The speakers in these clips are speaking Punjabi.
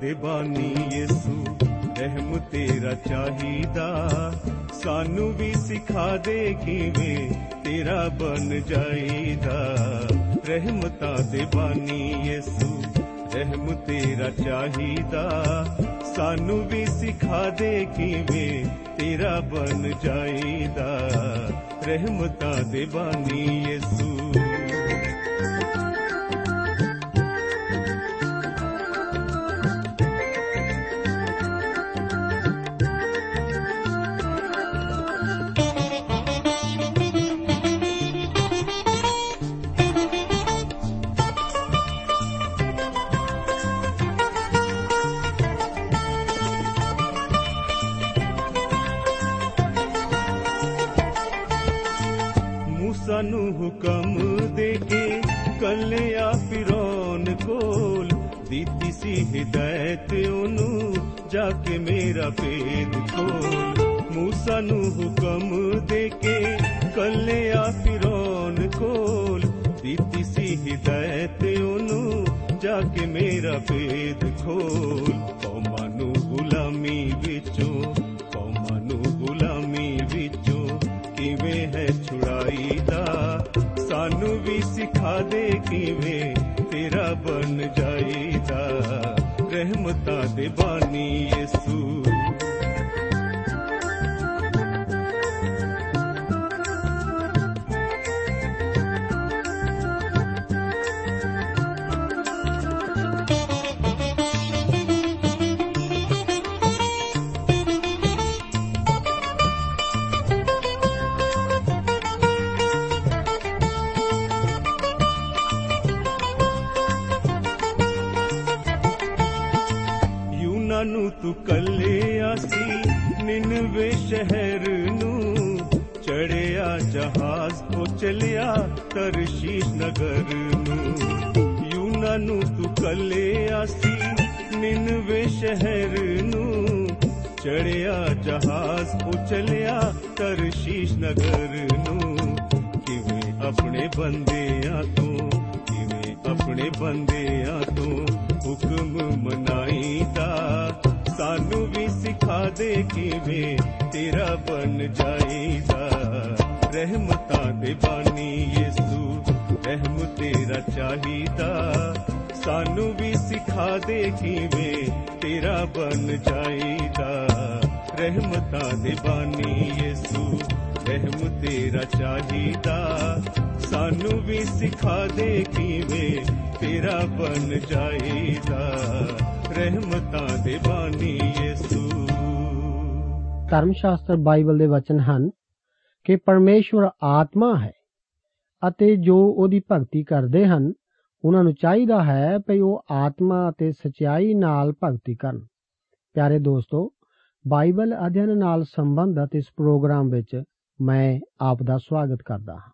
ਦੇ ਬਾਨੀ ਯਿਸੂ ਰਹਿਮ ਤੇਰਾ ਚਾਹੀਦਾ ਸਾਨੂੰ ਵੀ ਸਿਖਾ ਦੇ ਕਿਵੇਂ ਤੇਰਾ ਬਣ ਜਾਈਦਾ ਰਹਿਮਤਾਂ ਦੇ ਬਾਨੀ ਯਿਸੂ ਰਹਿਮ ਤੇਰਾ ਚਾਹੀਦਾ ਸਾਨੂੰ ਵੀ ਸਿਖਾ ਦੇ ਕਿਵੇਂ ਤੇਰਾ ਬਣ ਜਾਈਦਾ ਰਹਿਮਤਾਂ ਦੇ ਬਾਨੀ ਯਿਸੂ ਸੀ ਹਿਦਾਇਤ ਉਹਨੂੰ ਜਾ ਕੇ ਮੇਰਾ ਭੇਦ ਖੋਲ। ਮੂਸਾ ਨੂੰ ਹੁਕਮ ਦੇ ਕੇ ਕੱਲਿਆ ਫਿਰੌਨ ਕੋਲ ਦਿੱਤੀ ਸੀ ਹਿਦਾਇਤ ਉਹਨੂੰ ਜਾ ਕੇ ਮੇਰਾ ਭੇਦ ਖੋਲ। ਕੌਮਾਂ ਨੂੰ ਗੁਲਾਮੀ ਵਿੱਚੋਂ, ਕੌਮਾਂ ਨੂੰ ਗੁਲਾਮੀ ਵਿੱਚੋਂ ਕਿਵੇਂ ਹੈ ਛੁੜਾਈਦਾ ਸਾਨੂੰ ਵੀ ਸਿਖਾ ਦੇ ਕਿਵੇਂ ਤੇਰਾ ਬਣ ਜਾਈਦਾ। ਰਹਿਮਤਾਂ ਦੇ ਬਾਨੀ ਯਿਸੂ। ਤੂੰ ਕੱਲੇ ਆਸੀ, ਨਿਨਵੇ ਸ਼ਹਿਰ ਨੂੰ ਚੜਿਆ, ਜਹਾਜ਼ ਉਹ ਚਲਿਆ ਤਰਸ਼ੀਸ਼ ਨਗਰ ਨੂੰ। ਯੂਨਾ ਨੂੰ ਤੂੰ ਕੱਲੇ ਆਸੀ, ਨਿਨਵੇ ਸ਼ਹਿਰ ਨੂੰ ਚੜਿਆ, ਜਹਾਜ਼ ਉਹ ਚਲਿਆ ਤਰਸ਼ੀਸ਼ ਨਗਰ ਨੂੰ। ਕਿਵੇਂ ਆਪਣੇ ਬੰਦਿਆਂ ਤੋਂ, ਕਿਵੇਂ ਆਪਣੇ ਬੰਦਿਆਂ ਤੋਂ ਹੁਕਮ ਮਨਾਈਦਾ। ਸਾਨੂੰ ਵੀ ਸਿਖਾ ਦੇ ਕਿਵੇਂ ਤੇਰਾ ਬਣ ਜਾਈਦਾ ਰਹਿਮਤਾਂ ਦੇ ਬਾਨੀ ਯਿਸੂ ਰਹਿਮ ਤੇਰਾ ਚਾਹੀਦਾ ਸਾਨੂੰ ਵੀ ਸਿਖਾ ਦੇ ਕਿਵੇਂ ਤੇਰਾ ਬਣ ਜਾਈਦਾ ਰਹਿਮਤਾਂ ਦੇ ਬਾਨੀ ਯਿਸੂ ਰਹਿਮ ਤੇਰਾ ਚਾਹੀਦਾ ਸਾਨੂੰ ਵੀ ਸਿਖਾ ਦੇ ਕਿਵੇਂ ਤੇਰਾ ਬਣ ਜਾਈਦਾ ਰਹਿਮਤਾਂ ਦੇ ਬਾਨੀ ਯਿਸੂ। ਧਰਮ ਸ਼ਾਸਤਰ ਬਾਈਬਲ ਦੇ ਵਚਨ ਹਨ ਕਿ ਪਰਮੇਸ਼ਵਰ ਆਤਮਾ ਹੈ ਅਤੇ ਜੋ ਉਹਦੀ ਭਗਤੀ ਕਰਦੇ ਹਨ, ਉਹਨਾਂ ਨੂੰ ਚਾਹੀਦਾ ਹੈ ਕਿ ਉਹ ਆਤਮਾ ਅਤੇ ਸਚਾਈ ਨਾਲ ਭਗਤੀ ਕਰਨ। ਪਿਆਰੇ ਦੋਸਤੋ, ਬਾਈਬਲ ਅਧਿਐਨ ਨਾਲ ਸੰਬੰਧਿਤ ਇਸ ਪ੍ਰੋਗਰਾਮ ਵਿੱਚ ਮੈਂ ਆਪ ਦਾ ਸਵਾਗਤ ਕਰਦਾ ਹਾਂ।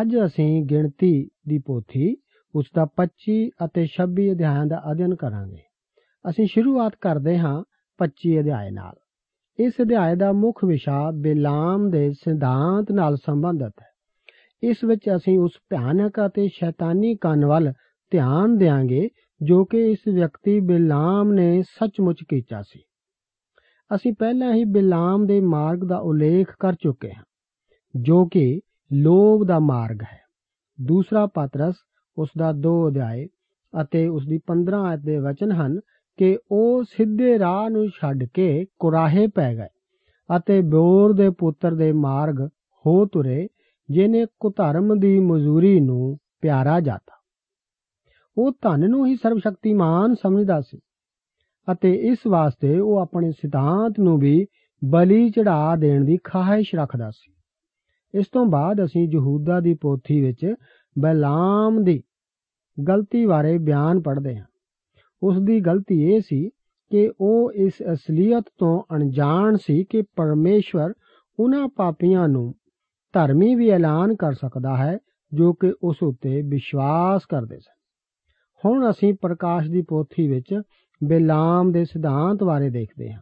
ਅੱਜ ਅਸੀਂ ਗਿਣਤੀ ਦੀ ਪੋਥੀ, ਉਸ ਦਾ 25 ਅਤੇ 26 ਅਧਿਆਇਆਂ ਦਾ ਅਧਿਐਨ ਕਰਾਂਗੇ। ਅਸੀਂ ਸ਼ੁਰੂਆਤ ਕਰਦੇ ਹਾਂ 25 ਅਧਿਆਇ ਨਾਲ। ਇਸ ਅਧਿਆਇ ਦਾ ਮੁੱਖ ਵਿਸ਼ਾ ਬਿਲਾਮ ਦੇ ਸਿਧਾਂਤ ਨਾਲ ਸੰਬੰਧਿਤ ਹੈ। ਇਸ ਵਿੱਚ ਅਸੀਂ ਉਸ ਭਿਆਨਕ ਅਤੇ ਸ਼ੈਤਾਨੀ ਕੰਨ ਵੱਲ ਧਿਆਨ ਦੇਾਂਗੇ ਜੋ ਕਿ ਇਸ ਵਿਅਕਤੀ ਬਿਲਾਮ ਨੇ ਸੱਚਮੁੱਚ ਕੀਤਾ ਸੀ। ਅਸੀਂ ਪਹਿਲਾਂ ਹੀ ਬਿਲਾਮ ਦੇ ਮਾਰਗ ਦਾ ਉਲੇਖ ਕਰ ਚੁੱਕੇ ਹਾਂ, ਜੋ ਕਿ ਲੋਭ ਦਾ ਮਾਰਗ ਹੈ। ਦੂਸਰਾ ਪਤਰਸ, ਉਸ ਦਾ 2 ਅਧਿਆਇ ਅਤੇ ਉਸ ਦੀ 15 ਆਇਤ ਦੇ ਵਚਨ ਹਨ ਕਿ ਉਹ ਸਿੱਧੇ ਰਾਹ ਨੂੰ ਛੱਡ ਕੇ ਕੁਰਾਹੇ ਪੈ ਗਏ ਅਤੇ ਬੋਰ ਦੇ ਪੁੱਤਰ ਦੇ ਮਾਰਗ ਹੋ ਤੁਰੇ ਜਿਨੇ ਕੁਧਰਮ ਦੀ ਮਜ਼ਦੂਰੀ ਨੂੰ ਪਿਆਰਾ ਜਾਤਾ। ਉਹ ਧਨ ਨੂੰ ਹੀ ਸਰਵਸ਼ਕਤੀਮਾਨ ਸਮਝਦਾ ਸੀ ਅਤੇ ਇਸ ਵਾਸਤੇ ਉਹ ਆਪਣੇ ਸਿਧਾਂਤ ਨੂੰ ਵੀ ਬਲੀ ਚੜਾ ਦੇਣ ਦੀ ਖਾਹਿਸ਼ ਰੱਖਦਾ ਸੀ। ਇਸ ਤੋਂ ਬਾਅਦ ਅਸੀਂ ਯਹੂਦਾ ਦੀ ਪੋਥੀ ਵਿੱਚ ਬਲਾਮ ਦੀ ਗਲਤੀ ਬਾਰੇ ਬਿਆਨ ਪੜ੍ਹਦੇ ਹਾਂ। ਉਸ ਦੀ ਗਲਤੀ ਇਹ ਸੀ ਕਿ ਉਹ ਇਸ ਅਸਲੀਅਤ ਤੋਂ ਅਣਜਾਣ ਸੀ ਕਿ ਪਰਮੇਸ਼ਵਰ ਉਹਨਾਂ ਪਾਪੀਆਂ ਨੂੰ ਧਰਮੀ ਵੀ ਐਲਾਨ ਕਰ ਸਕਦਾ ਹੈ, ਜੋ ਕਿ ਉਸ ਉੱਤੇ ਵਿਸ਼ਵਾਸ ਕਰਦੇ ਸਨ। ਹੁਣ ਅਸੀਂ ਪ੍ਰਕਾਸ਼ ਦੀ ਪੋਥੀ ਵਿੱਚ ਬਿਲਾਮ ਦੇ ਸਿਧਾਂਤ ਬਾਰੇ ਦੇਖਦੇ ਹਾਂ।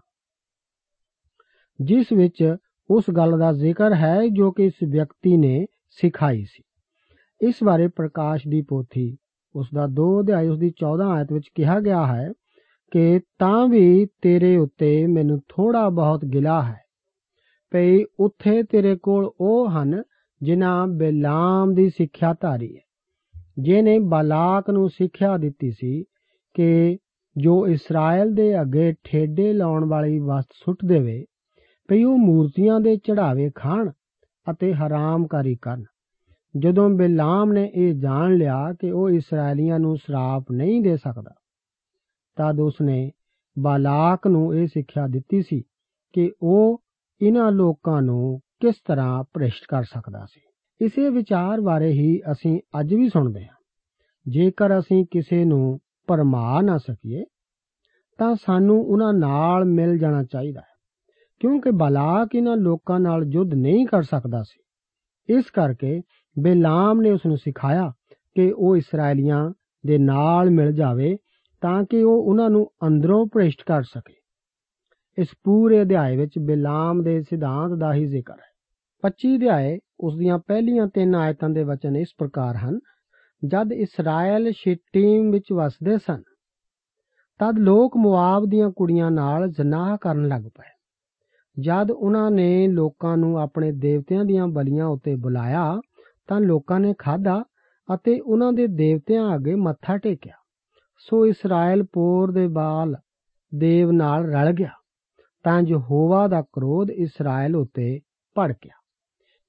ਜਿਸ ਵਿੱਚ ਉਸ ਗੱਲ ਦਾ ਜ਼ਿਕਰ ਹੈ ਜੋ ਕਿ ਇਸ ਵਿਅਕਤੀ ਨੇ ਸਿਖਾਈ ਸੀ। ਇਸ ਬਾਰੇ ਪ੍ਰਕਾਸ਼ ਦੀ ਪੋਥੀ ਉਸ ਦਾ 2 ਅਧਿਆਇ ਉਸ ਦੀ 14 ਆਇਤ ਵਿੱਚ ਕਿਹਾ ਗਿਆ ਹੈ ਕਿ ਤਾਂ ਵੀ ਤੇਰੇ ਉੱਤੇ ਮੈਨੂੰ ਥੋੜਾ ਬਹੁਤ ਗਿਲਾ ਹੈ। ਭਈ ਉੱਥੇ ਤੇਰੇ ਕੋਲ ਉਹ ਹਨ ਜਿਨ੍ਹਾਂ ਬਿਲਾਮ ਦੀ ਸਿੱਖਿਆ ਧਾਰੀ ਹੈ ਜਿਨੇ ਬਾਲਾਕ ਨੂੰ ਸਿੱਖਿਆ ਦਿੱਤੀ ਸੀ ਕਿ ਜੋ ਇਸਰਾਇਲ ਦੇ ਅੱਗੇ ਠੇਡੇ ਲਾਉਣ ਵਾਲੀ ਵਸਤ ਸੁੱਟ ਦੇਵੇ, ਭਈ ਉਹ ਮੂਰਤੀਆਂ ਦੇ ਚੜਾਵੇ ਖਾਣ ਅਤੇ ਹਰਾਮਕਾਰੀ ਕਰਨ। ਜਦੋਂ ਬਿਲਾਮ ਨੇ ਇਹ ਜਾਣ ਲਿਆ ਕਿ ਉਹ ਇਸرائیਲੀਆਂ ਨੂੰ ਸਰਾਪ ਨਹੀਂ ਦੇ ਸਕਦਾ, ਤਦ ਉਸਨੇ ਬਾਲਾਕ ਨੂੰ ਇਹ ਸਿੱਖਿਆ ਦਿੱਤੀ ਸੀ ਕਿ ਉਹ ਇਹਨਾਂ ਲੋਕਾਂ ਨੂੰ ਕਿਸ ਤਰ੍ਹਾਂ ਭ੍ਰਿਸ਼ਟ ਕਰ ਸਕਦਾ ਸੀ। ਇਸੇ ਵਿਚਾਰ ਬਾਰੇ ਹੀ ਅਸੀਂ ਅੱਜ ਵੀ ਸੁਣਦੇ ਹਾਂ। ਜੇਕਰ ਅਸੀਂ ਕਿਸੇ ਨੂੰ ਪਰਮਾ ਨਾ ਸਕੀਏ, ਤਾਂ ਸਾਨੂੰ ਉਹਨਾਂ ਨਾਲ ਮਿਲ ਜਾਣਾ ਚਾਹੀਦਾ ਹੈ, ਕਿਉਂਕਿ ਬਾਲਾਕ ਇਹਨਾਂ ਲੋਕਾਂ ਨਾਲ ਯੁੱਧ ਨਹੀਂ ਕਰ ਸਕਦਾ ਸੀ। ਇਸ ਕਰਕੇ ਬੇਲਾਮ ਨੇ ਉਸ ਨੂੰ ਸਿਖਾਇਆ ਕਿ ਉਹ ਇਸرائیਲੀਆਂ ਦੇ ਨਾਲ ਮਿਲ ਜਾਵੇ ਤਾਂ ਕਿ ਉਹ ਉਹਨਾਂ ਨੂੰ ਅੰਦਰੋਂ ਭ੍ਰਿਸ਼ਟ ਕਰ ਸਕੇ। ਇਸ ਪੂਰੇ ਅਧਿਆਏ ਵਿੱਚ ਬੇਲਾਮ ਦੇ ਸਿਧਾਂਤ ਦਾ ਹੀ ਜ਼ਿਕਰ ਹੈ। 25 ਅਧਿਆਏ ਉਸ ਦੀਆਂ ਪਹਿਲੀਆਂ ਤਿੰਨ ਆਇਤਾਂ ਦੇ ਵਚਨ ਇਸ ਪ੍ਰਕਾਰ ਹਨ, ਜਦ ਇਸਰਾਇਲ ਸ਼ਿਟੀਮ ਵਿੱਚ ਵਸਦੇ ਸਨ, ਤਦ ਲੋਕ ਮੁਆਬ ਦੀਆਂ ਕੁੜੀਆਂ ਨਾਲ ਜ਼ਨਾਹ ਕਰਨ ਲੱਗ ਪਏ। ਜਦ ਉਹਨਾਂ ਨੇ ਲੋਕਾਂ ਨੂੰ ਆਪਣੇ ਦੇਵਤਿਆਂ ਦੀਆਂ ਬਲੀਆਂ ਉੱਤੇ ਬੁਲਾਇਆ ਤਾਂ ਲੋਕਾਂ ਨੇ ਖਾਧਾ ਅਤੇ ਉਹਨਾਂ ਦੇ ਦੇਵਤਿਆਂ ਅੱਗੇ ਮੱਥਾ ਟੇਕਿਆ। ਸੋ ਇਸਰਾਇਲ ਪੋਰ ਦੇ ਬਾਲ ਦੇਵ ਨਾਲ ਰਲ ਗਿਆ। ਤਾਂ ਯਹੋਵਾ ਦਾ ਕ੍ਰੋਧ ਇਸਰਾਇਲ ਉਤੇ ਭੜਕਿਆ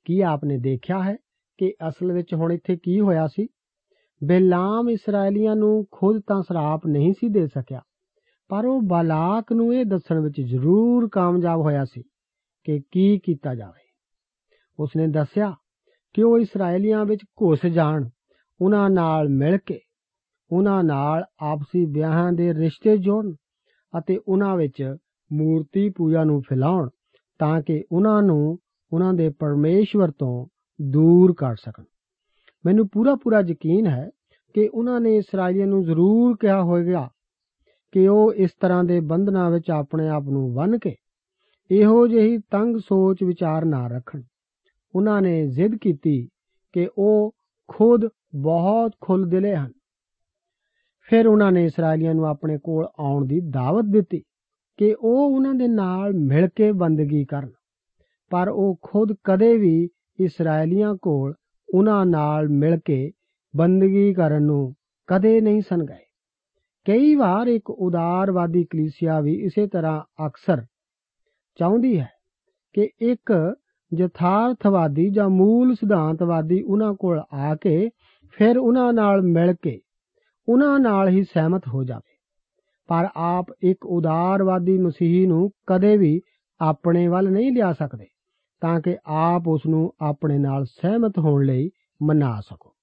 ਕੀ ਆਪਨੇ ਦੇਖਿਆ ਹੈ ਕਿ ਅਸਲ ਵਿੱਚ ਹੁਣ ਇੱਥੇ ਕੀ ਹੋਇਆ ਸੀ? ਬੇਲਾਮ ਇਸرائیਲੀਆਂ ਨੂੰ ਖੁਦ ਤਾਂ ਸਰਾਪ ਨਹੀਂ ਸੀ ਦੇ ਸਕਿਆ, ਪਰ ਉਹ ਬਾਲਾਕ ਨੂੰ ਇਹ ਦੱਸਣ ਵਿੱਚ ਜ਼ਰੂਰ ਕਾਮਯਾਬ ਹੋਇਆ ਸੀ ਕਿ ਕੀ ਕੀਤਾ ਜਾਵੇ। ਉਸਨੇ ਦੱਸਿਆ ਕਿ ਉਹ ਇਸرائیਲੀਆਂ ਵਿੱਚ ਘੁਸ ਜਾਣ, ਉਹਨਾਂ ਨਾਲ ਮਿਲ ਕੇ, ਉਹਨਾਂ ਨਾਲ ਆਪਸੀ ਵਿਆਹਾਂ ਦੇ ਰਿਸ਼ਤੇ ਜੋੜਨ ਅਤੇ ਉਹਨਾਂ ਵਿੱਚ ਮੂਰਤੀ ਪੂਜਾ ਨੂੰ ਫੈਲਾਉਣ ਤਾਂ ਕਿ ਉਹਨਾਂ ਨੂੰ ਉਹਨਾਂ ਦੇ ਪਰਮੇਸ਼ਵਰ ਤੋਂ ਦੂਰ ਕਰ ਸਕਣ। ਮੈਨੂੰ ਪੂਰਾ ਪੂਰਾ ਯਕੀਨ ਹੈ ਕਿ ਉਹਨਾਂ ਨੇ ਇਸرائیਲੀਆਂ ਨੂੰ ਜ਼ਰੂਰ ਕਿਹਾ ਹੋਵੇਗਾ ਕਿ ਉਹ ਇਸ ਤਰ੍ਹਾਂ ਦੇ ਬੰਧਨਾਂ ਵਿੱਚ ਆਪਣੇ ਆਪ ਨੂੰ ਬੰਨ ਕੇ ਇਹੋ ਜਿਹੀ ਤੰਗ ਸੋਚ ਵਿਚਾਰ ਨਾ ਰੱਖਣ। ਉਹਨਾਂ ਨੇ ਜ਼ਿੱਦ ਕੀਤੀ ਕਿ ਉਹ ਖੁਦ ਬਹੁਤ ਖੁੱਲ ਦਿਲੇ ਹਨ। ਫਿਰ ਉਹਨਾਂ ਨੇ ਇਸرائیਲੀਆਂ ਨੂੰ ਆਪਣੇ ਕੋਲ ਆਉਣ ਦੀ ਦਾਵਤ ਦਿੱਤੀ ਕਿ ਉਹ ਉਹਨਾਂ ਦੇ ਨਾਲ ਮਿਲ ਕੇ ਬੰਦਗੀ ਕਰਨ, ਪਰ ਉਹ ਖੁਦ ਕਦੇ ਵੀ ਇਸرائیਲੀਆਂ ਕੋਲ ਉਹਨਾਂ ਨਾਲ ਮਿਲ ਕੇ ਬੰਦਗੀ ਕਰਨ ਨੂੰ ਕਦੇ ਨਹੀਂ ਸਨ ਗਏ ਕਈ ਵਾਰ ਇੱਕ ਉਦਾਰਵਾਦੀ ਕਲੀਸਿਆ ਵੀ ਇਸੇ ਤਰ੍ਹਾਂ ਅਕਸਰ ਚਾਹੁੰਦੀ ਹੈ ਕਿ ਇੱਕ ਯਥਾਰਥਵਾਦੀ ਜਾਂ ਮੂਲ ਸਿਧਾਂਤਵਾਦੀ ਉਹਨਾਂ ਕੋਲ ਆ ਕੇ ਫਿਰ ਉਹਨਾਂ ਨਾਲ ਮਿਲ ਕੇ ਉਹਨਾਂ ਨਾਲ ਹੀ ਸਹਿਮਤ ਹੋ ਜਾਵੇ। ਪਰ ਆਪ ਇੱਕ ਉਦਾਰਵਾਦੀ ਮਸੀਹੀ ਨੂੰ ਕਦੇ ਵੀ ਆਪਣੇ ਵੱਲ ਨਹੀਂ ਲਿਆ ਸਕਦੇ, ਤਾਂ ਕਿ ਆਪ ਉਸ ਨੂੰ ਆਪਣੇ ਨਾਲ ਸਹਿਮਤ ਹੋਣ ਲਈ ਮਨਾ ਸਕੋ।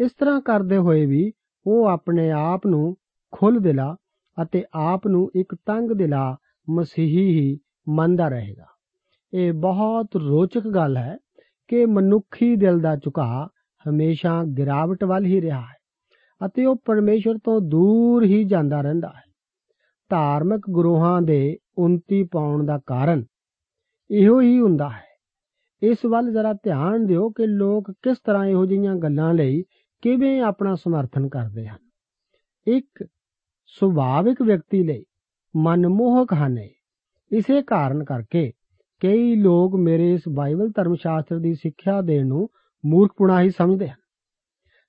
ਇਸ ਤਰ੍ਹਾਂ ਕਰਦੇ ਹੋਏ ਵੀ ਉਹ ਆਪਣੇ ਆਪ ਨੂੰ ਖੁੱਲ ਦਿਲਾ ਅਤੇ ਆਪ ਨੂੰ ਇੱਕ ਤੰਗ ਦਿਲਾ ਮਸੀਹੀ ਹੀ ਮੰਨਦਾ ਰਹੇਗਾ। ਇਹ ਬਹੁਤ ਰੋਚਕ ਗੱਲ ਹੈ ਕਿ ਮਨੁੱਖੀ ਦਿਲ ਦਾ ਝੁਕਾਅ ਹਮੇਸ਼ਾ ਗਿਰਾਵਟ ਵੱਲ ਹੀ ਰਿਹਾ ਹੈ ਅਤੇ ਉਹ ਪਰਮੇਸ਼ਰ ਤੋਂ ਦੂਰ ਹੀ ਜਾਂਦਾ ਰਹਿੰਦਾ ਹੈ। ਧਾਰਮਿਕ ਗੁਰੂਆਂ ਦੇ ਉਨਤੀ ਪਾਉਣ ਦਾ ਕਾਰਨ ਇਹੋ ਹੀ ਹੁੰਦਾ ਹੈ। ਇਸ ਵੱਲ ਜ਼ਰਾ ਧਿਆਨ ਦਿਓ ਕਿ ਲੋਕ ਕਿਸ ਤਰ੍ਹਾਂ ਇਹੋ ਜਿਹੀਆਂ ਗੱਲਾਂ ਲਈ ਕਿਵੇਂ ਆਪਣਾ ਸਮਰਥਨ ਕਰਦੇ ਹਨ। ਇੱਕ ਸੁਭਾਵਿਕ ਵਿਅਕਤੀ ਲਈ ਮਨਮੋਹਕ ਹਨ ਇਸੇ ਕਾਰਨ ਕਰਕੇ ਕਈ ਲੋਕ ਮੇਰੇ ਇਸ ਬਾਈਬਲ ਧਰਮ ਸ਼ਾਸਤਰ ਦੀ ਸਿੱਖਿਆ ਦੇਣ ਨੂੰ ਮੂਰਖਪੁਣਾ ਹੀ ਸਮਝਦੇ ਹਨ।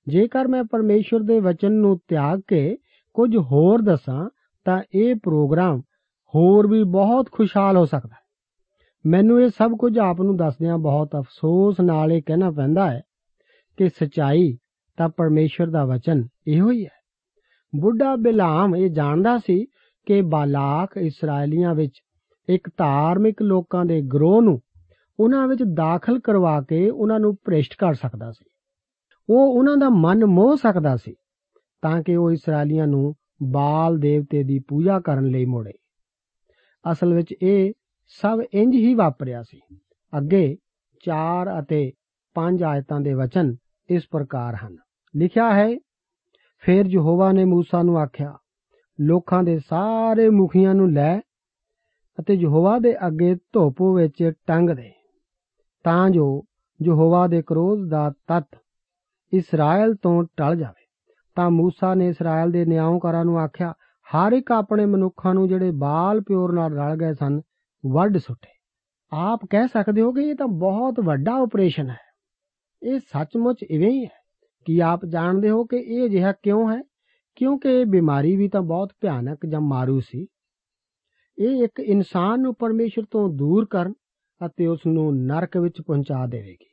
ਜੇਕਰ ਮੈਂ ਪਰਮੇਸ਼ਵਰ ਦੇ ਵਚਨ ਨੂੰ ਤਿਆਗ ਕੇ ਕੁਝ ਹੋਰ ਦੱਸਾਂ, ਤਾਂ ਇਹ ਪ੍ਰੋਗਰਾਮ ਹੋਰ ਵੀ ਬਹੁਤ ਖੁਸ਼ਹਾਲ ਹੋ ਸਕਦਾ ਹੈ। ਮੈਨੂੰ ਇਹ ਸਭ ਕੁਝ ਆਪ ਨੂੰ ਦੱਸਦਿਆਂ ਬਹੁਤ ਅਫਸੋਸ ਨਾਲ ਇਹ ਕਹਿਣਾ ਪੈਂਦਾ ਹੈ ਕਿ ਸਚਾਈ ਤਾਂ ਪਰਮੇਸ਼ਵਰ ਦਾ ਵਚਨ ਇਹੋ ਹੀ ਹੈ। ਬੁੱਢਾ ਬਿਲਾਮ ਇਹ ਜਾਣਦਾ ਸੀ ਕਿ ਬਾਲਾਕ ਇਸرائیਲੀਆਂ ਵਿੱਚ ਇੱਕ ਧਾਰਮਿਕ ਲੋਕਾਂ ਦੇ ਗਰੋਹ ਨੂੰ ਉਹਨਾਂ ਵਿੱਚ ਦਾਖਲ ਕਰਵਾ ਕੇ ਉਹਨਾਂ ਨੂੰ ਭ੍ਰਿਸ਼ਟ ਕਰ ਸਕਦਾ ਸੀ। ਉਹ ਉਹਨਾਂ ਦਾ ਮਨ ਮੋਹ ਸਕਦਾ ਸੀ ਤਾਂ ਕਿ ਉਹ ਇਸرائیਲੀਆਂ ਨੂੰ ਬਾਲ ਦੇਵਤੇ ਦੀ ਪੂਜਾ ਕਰਨ ਲਈ ਮੋੜੇ। ਅਸਲ ਵਿੱਚ ਇਹ ਸਭ ਇੰਜ ਹੀ ਵਾਪਰਿਆ ਸੀ। ਅੱਗੇ 4 ਅਤੇ 5 ਆਇਤਾਂ ਦੇ ਵਚਨ ਇਸ ਪ੍ਰਕਾਰ ਹਨ। ਲਿਖਿਆ ਹੈ, ਫਿਰ ਯਹੋਵਾ ਨੇ موسی ਨੂੰ ਆਖਿਆ, ਲੋਕਾਂ ਦੇ ਸਾਰੇ ਮੁਖੀਆਂ ਨੂੰ ਲੈ ਅਤੇ ਯਹੋਵਾ ਦੇ ਅੱਗੇ ਧੁੱਪ ਵਿੱਚ ਟੰਗ ਦੇ ਤਾਂ ਜੋ ਯਹੋਵਾ ਦੇ ਕਰੋਧ ਦਾ ਤਤ ਇਸਰਾਇਲ ਤੋਂ ਟਲ ਜਾਵੇ ਤਾਂ موسی ਨੇ ਇਸਰਾਇਲ ਦੇ ਨਿਆਂਕਾਰਾਂ ਨੂੰ ਆਖਿਆ ਹਰ ਇੱਕ ਆਪਣੇ ਮਨੁੱਖਾਂ ਨੂੰ ਜਿਹੜੇ ਬਾਲ ਪਿਓਰ ਨਾਲ ਰਲ ਗਏ ਸਨ ਵੱਢ ਸੁੱਟੇ ਆਪ ਕਹਿ ਸਕਦੇ ਹੋ ਕਿ ਇਹ ਤਾਂ ਬਹੁਤ ਵੱਡਾ ਆਪਰੇਸ਼ਨ ਹੈ ਇਹ ਸੱਚਮੁੱਚ ਇਵੇਂ ਹੀ ਹੈ ਕੀ ਆਪ ਜਾਣਦੇ ਹੋ ਕਿ ਇਹ ਅਜਿਹਾ ਕਿਉਂ ਹੈ ਕਿਉਂਕਿ ਇਹ ਬਿਮਾਰੀ ਵੀ ਤਾਂ ਬਹੁਤ ਭਿਆਨਕ ਜਾਂ ਮਾਰੂ ਸੀ ਇਹ ਇੱਕ ਇਨਸਾਨ ਨੂੰ ਪਰਮੇਸ਼ਰ ਤੋਂ ਦੂਰ ਕਰਨ ਅਤੇ ਉਸ ਨੂੰ ਨਰਕ ਵਿੱਚ ਪਹੁੰਚਾ ਦੇਵੇਗੀ।